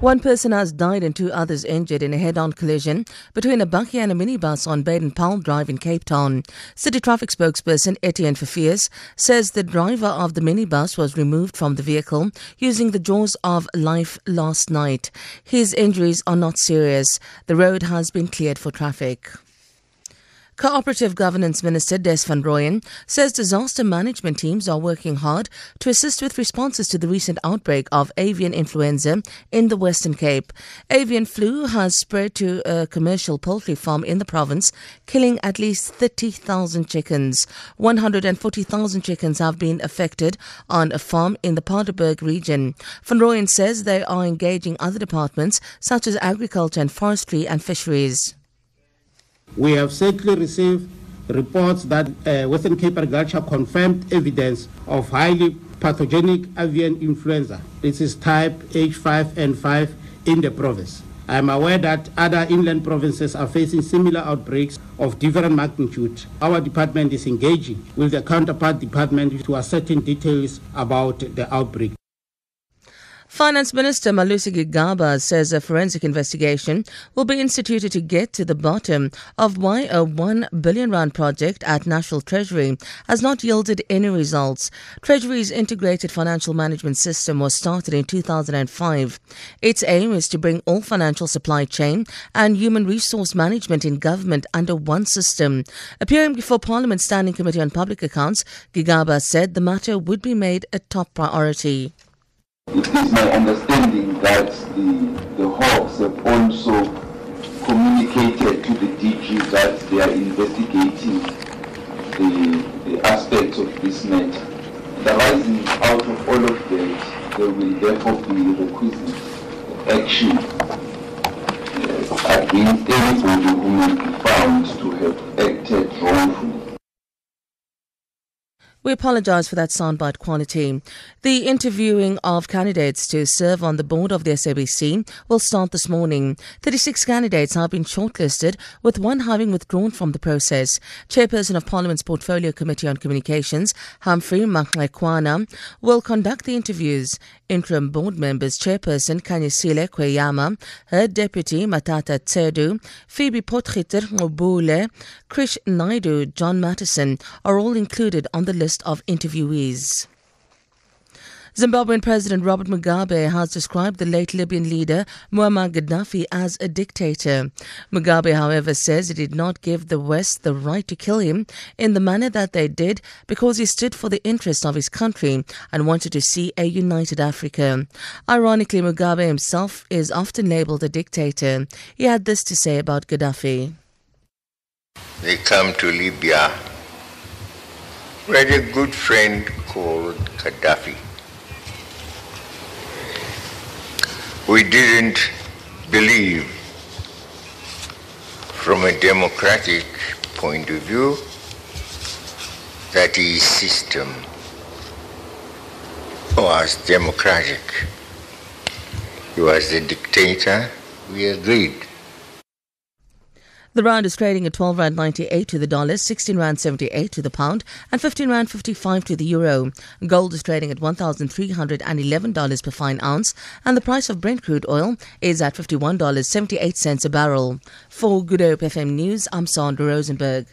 One person has died and two others injured in a head-on collision between a bakkie and a minibus on Baden Powell Drive in Cape Town. City traffic spokesperson Etienne Phephers says the driver of the minibus was removed from the vehicle using the jaws of life last night. His injuries are not serious. The road has been cleared for traffic. Cooperative Governance Minister Des van Rooyen says disaster management teams are working hard to assist with responses to the recent outbreak of avian influenza in the Western Cape. Avian flu has spread to a commercial poultry farm in the province, killing at least 30,000 chickens. 140,000 chickens have been affected on a farm in the Paardeberg region. Van Rooyen says they are engaging other departments such as agriculture and forestry and fisheries. We have certainly received reports that uh, Western Cape Agriculture confirmed evidence of highly pathogenic avian influenza. This is type H5N5 in the province. I am aware that other inland provinces are facing similar outbreaks of different magnitude. Our department is engaging with the counterpart department to ascertain details about the outbreak. Finance Minister Malusi Gigaba says a forensic investigation will be instituted to get to the bottom of why a 1 billion rand project at National Treasury has not yielded any results. Treasury's integrated financial management system was started in 2005. Its aim is to bring all financial supply chain and human resource management in government under one system. Appearing before Parliament's Standing Committee on Public Accounts, Gigaba said the matter would be made a top priority. It is my understanding that the, the Hawks have also communicated to the DG that they are investigating the, the aspects of this matter. Arising out of all of that, there will therefore be requisite action uh, against anybody who may be found to have acted wrongfully. We apologize for that soundbite quality. The interviewing of candidates to serve on the board of the SABC will start this morning. 36 candidates have been shortlisted, with one having withdrawn from the process. Chairperson of Parliament's Portfolio Committee on Communications, Humphrey Maxegwana, will conduct the interviews. Interim board members Chairperson Khanyisile Kweyama, her deputy Mathatha Tsedu, Febe Potgieter Gqubule, Krish Naidoo, John Matisonn are all included on the list list of interviewees. Zimbabwean President Robert Mugabe has described the late Libyan leader Muammar Gaddafi as a dictator. Mugabe, however, says he did not give the West the right to kill him in the manner that they did because he stood for the interests of his country and wanted to see a united Africa. Ironically, Mugabe himself is often labeled a dictator. He had this to say about Gaddafi. They come to Libya we had a good friend called Gaddafi. We didn't believe from a democratic point of view that his system was democratic. He was a dictator. We agreed. The rand is trading at 12 rand 98 to the dollar, 16 rand 78 to the pound, and 15 rand 55 to the euro. Gold is trading at $1,311 per fine ounce, and the price of Brent crude oil is at $51.78 a barrel. For Good Hope FM News, I'm Sandra Rosenberg.